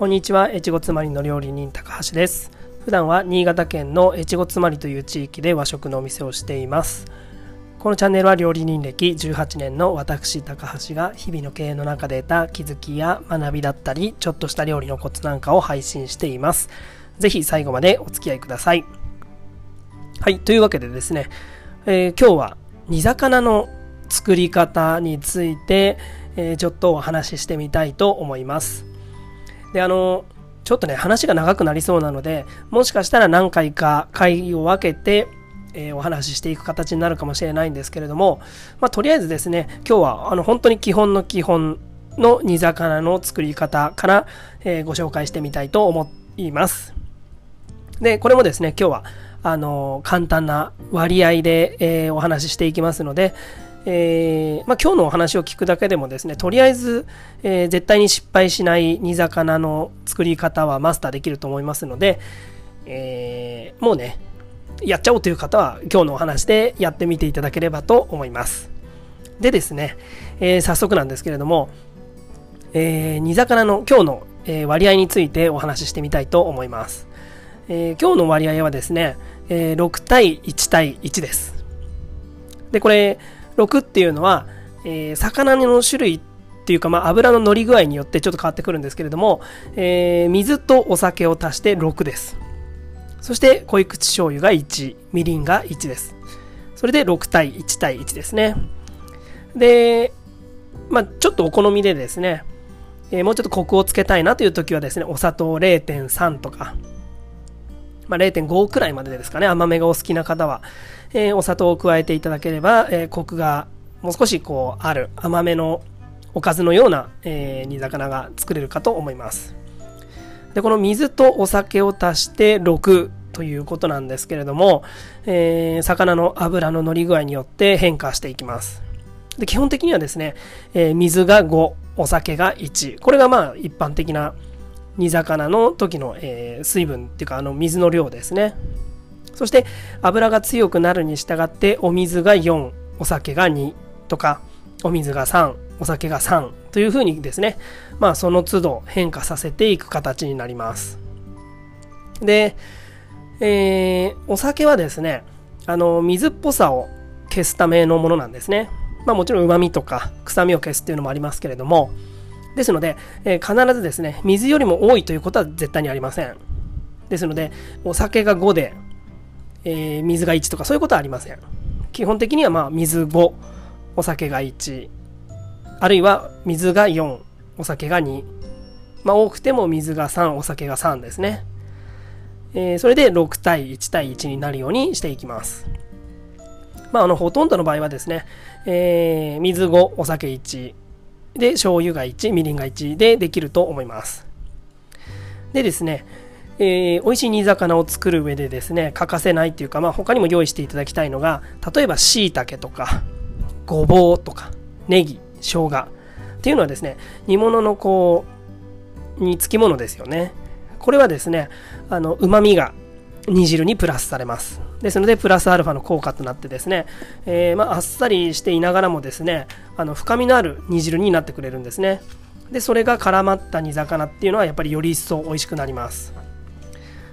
こんにちは、越後つまりの料理人高橋です。普段は新潟県の越後つまりという地域で和食のお店をしています。このチャンネルは料理人歴18年の私高橋が日々の経営の中で得た気づきや学びだったり、ちょっとした料理のコツなんかを配信しています。ぜひ最後までお付き合いください。はい、というわけでですね、えー、今日は煮魚の作り方について、えー、ちょっとお話ししてみたいと思います。で、あの、ちょっとね、話が長くなりそうなので、もしかしたら何回か会を分けて、えー、お話ししていく形になるかもしれないんですけれども、まあ、とりあえずですね、今日はあの本当に基本の基本の煮魚の作り方から、えー、ご紹介してみたいと思います。で、これもですね、今日はあの簡単な割合で、えー、お話ししていきますので、えー、まあ、今日のお話を聞くだけでもですね、とりあえず、えー、絶対に失敗しない煮魚の作り方はマスターできると思いますので、えー、もうね、やっちゃおうという方は今日のお話でやってみていただければと思います。でですね、え早速なんですけれども、え煮魚の今日の、え割合についてお話ししてみたいと思います。え今日の割合はですね、え6対1対1です。で、これ、6っていうのは、えー、魚の種類っていうか、まあ、油の乗り具合によってちょっと変わってくるんですけれども、えー、水とお酒を足して6です。そして濃い口醤油が1、みりんが1です。それで6対1対1ですね。で、まあ、ちょっとお好みでですね、えー、もうちょっとコクをつけたいなという時はですね、お砂糖0.3とか、まあ、0.5くらいまでですかね、甘めがお好きな方は、えー、お砂糖を加えていただければ、えー、コクがもう少しこうある甘めのおかずのような、えー、煮魚が作れるかと思います。で、この水とお酒を足して6ということなんですけれども、えー、魚の油の乗り具合によって変化していきます。で基本的にはですね、えー、水が5、お酒が1。これがまあ一般的な煮魚の時の、えー、水分っていうかあの水の量ですね。そして油が強くなるに従ってお水が4お酒が2とかお水が3お酒が3というふうにですね。まあその都度変化させていく形になります。で、えー、お酒はですねあの水っぽさを消すためのものなんですね。まあもちろん旨味とか臭みを消すっていうのもありますけれどもですので、えー、必ずですね、水よりも多いということは絶対にありません。ですので、お酒が5で、えー、水が1とかそういうことはありません。基本的にはまあ水5、お酒が1、あるいは水が4、お酒が2、まあ、多くても水が3、お酒が3ですね。えー、それで6対1対1になるようにしていきます。まあ、あのほとんどの場合はですね、えー、水5、お酒1、で、醤油が1、みりんが1でできると思います。でですね、えー、美味しい煮魚を作る上でですね、欠かせないっていうか、まあ、他にも用意していただきたいのが、例えば椎茸とか、ごぼうとか、ネギ、生姜っていうのはですね、煮物のこう、につきものですよね。これはですね、あの、旨味が煮汁にプラスされます。ですので、プラスアルファの効果となってですね、えー、まあ、っさりしていながらもですね、あの深みのある煮汁になってくれるんですね。で、それが絡まった煮魚っていうのはやっぱりより一層美味しくなります。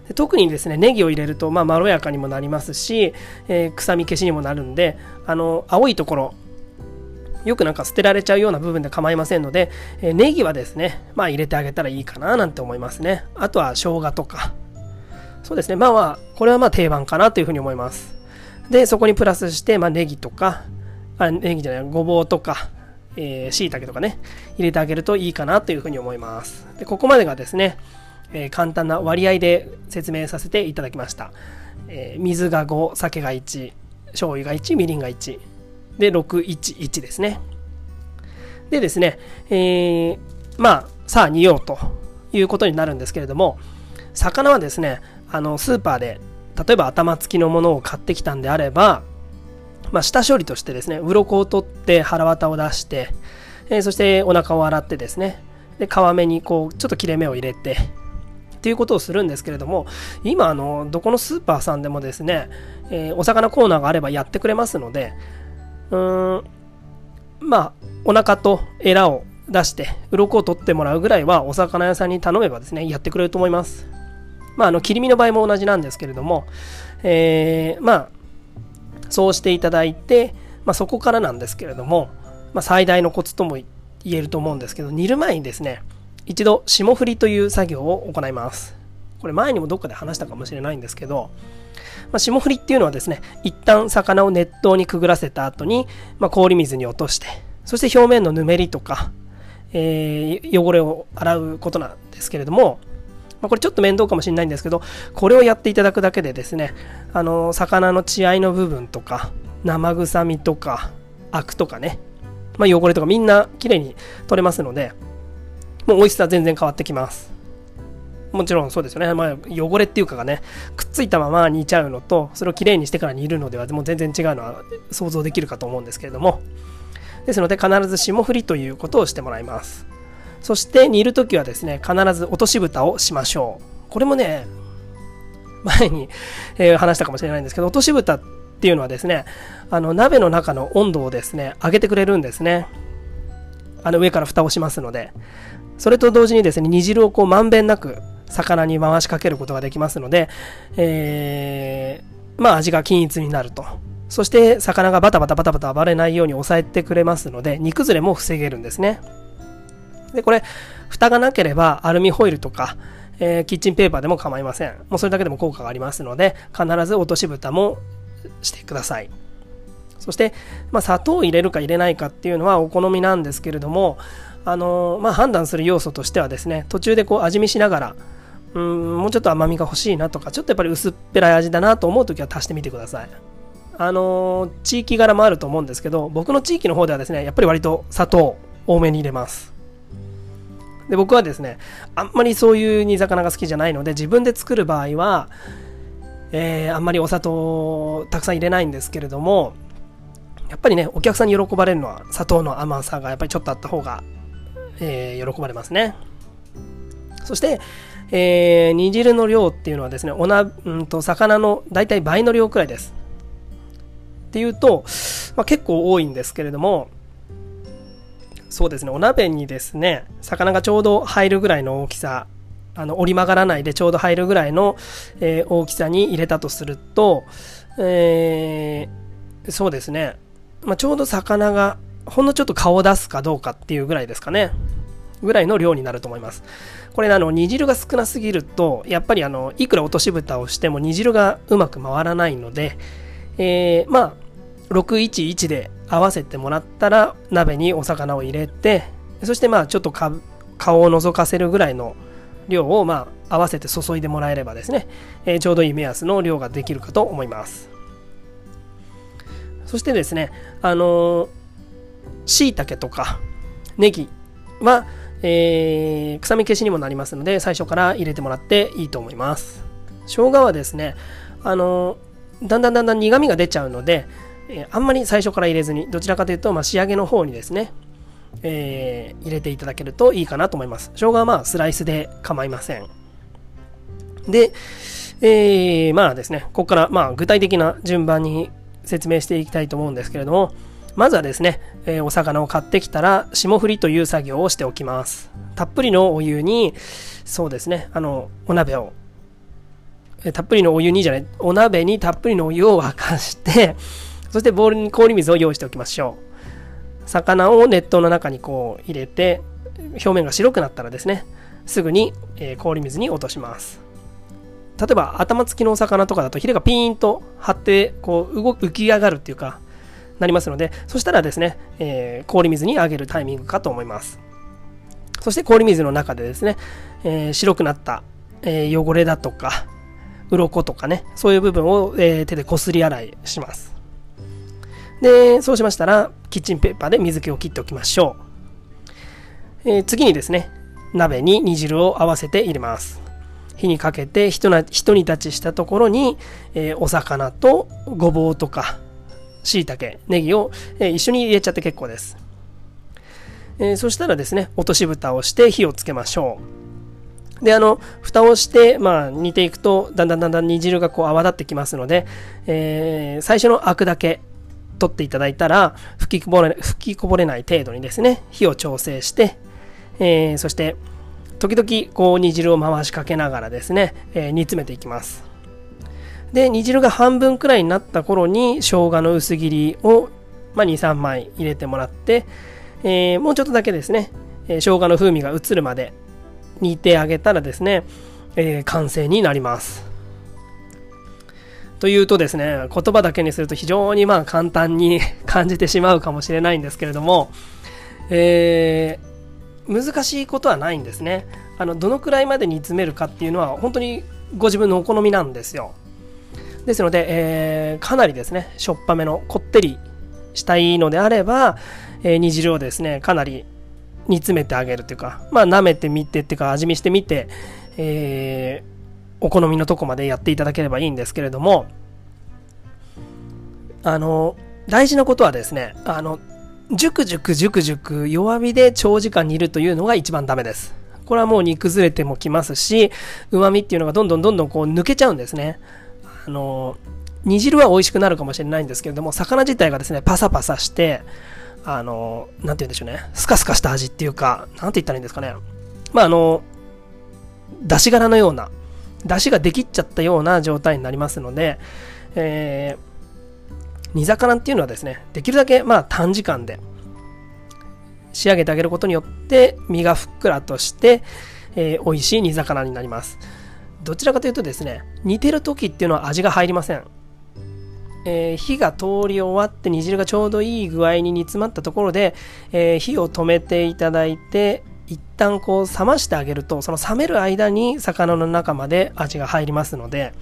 で特にですね、ネギを入れると、まあ、まろやかにもなりますし、えー、臭み消しにもなるんで、あの、青いところ、よくなんか捨てられちゃうような部分で構いませんので、えー、ネギはですね、まあ入れてあげたらいいかななんて思いますね。あとは生姜とか、そうですね。まあまあ、これはまあ定番かなというふうに思います。で、そこにプラスして、まあネギとか、あ、ネギじゃない、ごぼうとか、えー、椎茸とかね、入れてあげるといいかなというふうに思います。で、ここまでがですね、えー、簡単な割合で説明させていただきました。えー、水が5、酒が1、醤油が1、みりんが1。で、6、1、1ですね。でですね、えー、まあ、さあ煮ようということになるんですけれども、魚はですね、あのスーパーで例えば頭付きのものを買ってきたんであれば、まあ、下処理としてですね鱗を取って腹綿を出して、えー、そしてお腹を洗ってですねで皮目にこうちょっと切れ目を入れてっていうことをするんですけれども今あのどこのスーパーさんでもですね、えー、お魚コーナーがあればやってくれますのでうーんまあお腹とエラを出して鱗を取ってもらうぐらいはお魚屋さんに頼めばですねやってくれると思います。まああの切り身の場合も同じなんですけれども、えー、まあそうしていただいて、まあ、そこからなんですけれども、まあ、最大のコツとも言えると思うんですけど煮る前にですね一度霜降りという作業を行います。これ前にもどっかで話したかもしれないんですけど、まあ、霜降りっていうのはですね一旦魚を熱湯にくぐらせた後に、まあ、氷水に落としてそして表面のぬめりとか、えー、汚れを洗うことなんですけれども、まあ、これちょっと面倒かもしれないんですけどこれをやっていただくだけでですねあの魚の血合いの部分とか生臭みとかアクとかね、まあ、汚れとかみんな綺麗に取れますのでもう美味しさ全然変わってきます。もちろんそうですよね、まあ、汚れっていうかがねくっついたまま煮ちゃうのとそれをきれいにしてから煮るのではもう全然違うのは想像できるかと思うんですけれどもですので必ず霜降りということをしてもらいます。そして煮るときはですね必ず落とし蓋をしましょうこれもね前に、えー、話したかもしれないんですけど落とし蓋っていうのはですねあの鍋の中の温度をですね上げてくれるんですねあの上から蓋をしますのでそれと同時にですね煮汁をこうまんべんなく魚に回しかけることができますので、えー、まあ味が均一になると。そして魚がバタバタバタバタ暴れないように抑えてくれますので、煮崩れも防げるんですね。で、これ、蓋がなければアルミホイルとか、えー、キッチンペーパーでも構いません。もうそれだけでも効果がありますので、必ず落とし蓋もしてください。そして、まあ、砂糖を入れるか入れないかっていうのはお好みなんですけれども、あのまあ、判断する要素としてはですね、途中でこう味見しながら、うんもうちょっと甘みが欲しいなとかちょっとやっぱり薄っぺらい味だなと思う時は足してみてくださいあの地域柄もあると思うんですけど僕の地域の方ではですねやっぱり割と砂糖多めに入れますで僕はですねあんまりそういう煮魚が好きじゃないので自分で作る場合は、えー、あんまりお砂糖たくさん入れないんですけれどもやっぱりねお客さんに喜ばれるのは砂糖の甘さがやっぱりちょっとあった方が、えー、喜ばれますねそしてえー、煮汁の量っていうのはですね、おな、うんと、魚の大体倍の量くらいです。っていうと、まあ、結構多いんですけれども、そうですね、お鍋にですね、魚がちょうど入るぐらいの大きさ、あの折り曲がらないでちょうど入るぐらいの、えー、大きさに入れたとすると、えー、そうですね、まあ、ちょうど魚がほんのちょっと顔を出すかどうかっていうぐらいですかね。ぐらいの量になると思います。これあの煮汁が少なすぎるとやっぱりあのいくら落とし蓋をしても煮汁がうまく回らないので、えー、まあ611で合わせてもらったら鍋にお魚を入れてそしてまあちょっと顔を覗かせるぐらいの量をまあ合わせて注いでもらえればですね、えー、ちょうどいい目安の量ができるかと思います。そしてですねあのしいたけとかネギはえー、臭み消しにもなりますので最初から入れてもらっていいと思います。生姜はですねあのだんだんだんだん苦みが出ちゃうので、えー、あんまり最初から入れずにどちらかというと、まあ、仕上げの方にですね、えー、入れていただけるといいかなと思います。生姜はまあスライスで構いません。で、えー、まあですねここからまあ具体的な順番に説明していきたいと思うんですけれどもまずはですね、えー、お魚を買ってきたら霜降りという作業をしておきます。たっぷりのお湯にそうですねあのお鍋をえたっぷりのお湯にじゃないお鍋にたっぷりのお湯を沸かしてそしてボウルに氷水を用意しておきましょう魚を熱湯の中にこう入れて表面が白くなったらですねすぐに、え、氷水に落とします例えば頭付きのお魚とかだとヒレがピーンと張ってこう動浮き上がるっていうかなりますので、そしたらですね、えー、氷水に上げるタイミングかと思います。そして氷水の中でですね、えー、白くなった、えー、汚れだとか、鱗とかね、そういう部分を、え手でこすり洗いします。で、そうしましたら、キッチンペーパーで水気を切っておきましょう。え次にですね、鍋に煮汁を合わせて入れます。火にかけてひとなひと煮立ちしたところに、えお魚とごぼうとか椎茸、ネギを、え一緒に入れちゃって結構です。えー、そしたらですね、落とし蓋をして火をつけましょう。で、あの、蓋をして、まあ、煮ていくと、だんだんだんだん煮汁がこう泡立ってきますので、えー、最初のアクだけ取っていただいたら、吹きこぼれ、吹きこぼれない程度にですね、火を調整して、えー、そして時々こう煮汁を回しかけながらですね、えー、煮詰めていきます。で煮汁が半分くらいになった頃に生姜の薄切りを、まあ、23枚入れてもらって、えー、もうちょっとだけですね、えー、生姜の風味が移るまで煮てあげたらですね、えー、完成になります。というとですね言葉だけにすると非常にまあ簡単に 感じてしまうかもしれないんですけれども、えー、難しいことはないんですね。あのどのくらいまで煮詰めるかっていうのは本当にご自分のお好みなんですよ。ですので、えー、かなりですねしょっぱめのこってりしたいのであれば、えー、煮汁をですねかなり煮詰めてあげるというかまあ舐めてみてっていうか味見してみて、えーお好みのとこまでやっていただければいいんですけれどもあの大事なことはですねあのジュクジュクジュクジュク弱火で長時間煮るというのが一番ダメです。これはもう煮崩れてもきますし旨味っていうのがどんどんどんどんこう抜けちゃうんですね。あの煮汁は美味しくなるかもしれないんですけれども魚自体がですねパサパサしてあの何て言うんでしょうね。スカスカした味っていうか何て言ったらいいんですかね。まああの出し柄のような出汁ができっちゃったような状態になりますので、えー、煮魚っていうのはですね、できるだけまあ短時間で仕上げてあげることによって身がふっくらとして、えー、美味しい煮魚になります。どちらかというとですね、煮てる時っていうのは味が入りません。えー、火が通り終わって煮汁がちょうどいい具合に煮詰まったところで、えー、火を止めていただいて、一旦こう冷ましてあげるとその冷める間に魚の中まで味が入りますので、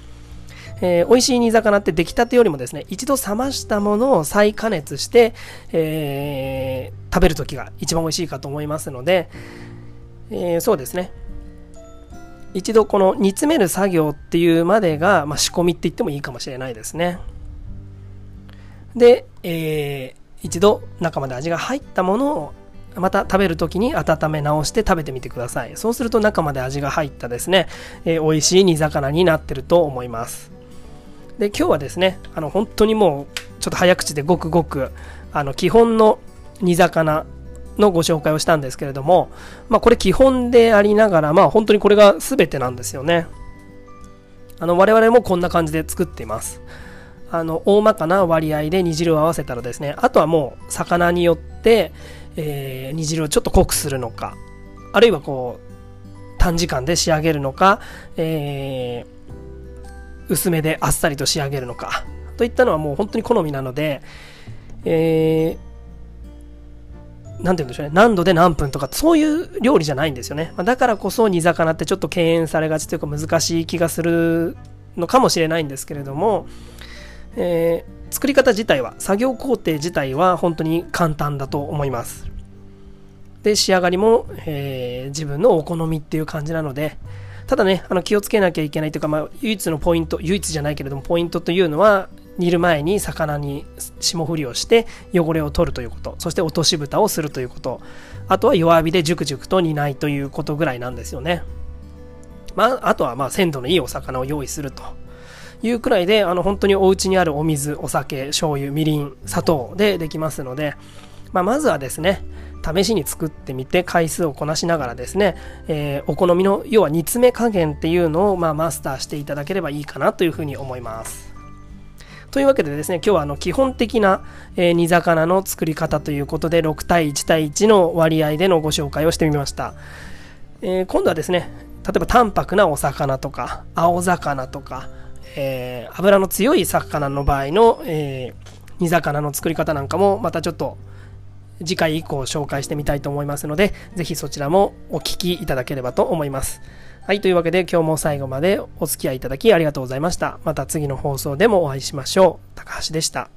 えー、美味しい煮魚って出来たてよりもですね一度冷ましたものを再加熱して、えー、食べる時が一番美味しいかと思いますので、えー、そうですね。一度この煮詰める作業っていうまでが、まあ、仕込みって言ってもいいかもしれないですね。で、えー、一度中まで味が入ったものをまた食べる時に温め直して食べてみてください。そうすると中まで味が入ったですね、えー、美味しい煮魚になってると思います。で今日はですねあの本当にもうちょっと早口でごくごくあの基本の煮魚のご紹介をしたんですけれども、まあ、これ基本でありながら、まあ、本当にこれが全てなんですよね。あの我々もこんな感じで作っています。あの大まかな割合で煮汁を合わせたらですねあとはもう魚によって、えー、煮汁をちょっと濃くするのかあるいはこう短時間で仕上げるのか、えー、薄めであっさりと仕上げるのかといったのはもう本当に好みなので、えー、なんて言うんでしょうね。何度で何分とか、そういう料理じゃないんですよね。だからこそ煮魚ってちょっと敬遠されがちというか難しい気がするのかもしれないんですけれども、えー、作り方自体は作業工程自体は本当に簡単だと思います。で仕上がりも、えー、自分のお好みっていう感じなのでただねあの気をつけなきゃいけないというか、まあ、唯一のポイント唯一じゃないけれどもポイントというのは煮る前に魚に霜降りをして汚れを取るということ。そして落とし蓋をするということ。あとは弱火でジュクジュクと煮ないということぐらいなんですよね。まあ、あとはまあ鮮度のいいお魚を用意すると。いうくらいであの本当にお家にあるお水お酒醤油みりん砂糖でできますので、まあ、まずはですね試しに作ってみて回数をこなしながらですね、えー、お好みの要は煮詰め加減っていうのを、まあ、マスターしていただければいいかなというふうに思います。というわけでですね、今日はあの基本的な、えー、煮魚の作り方ということで6対1対1の割合でのご紹介をしてみました。えー、今度はですね、例えば淡白なお魚とか青魚とかえー、油の強い魚の場合の、えー、煮魚の作り方なんかもまたちょっと次回以降紹介してみたいと思いますので、ぜひそちらもお聞きいただければと思います。はい、というわけで今日も最後までお付き合いいただきありがとうございました。また次の放送でもお会いしましょう。高橋でした。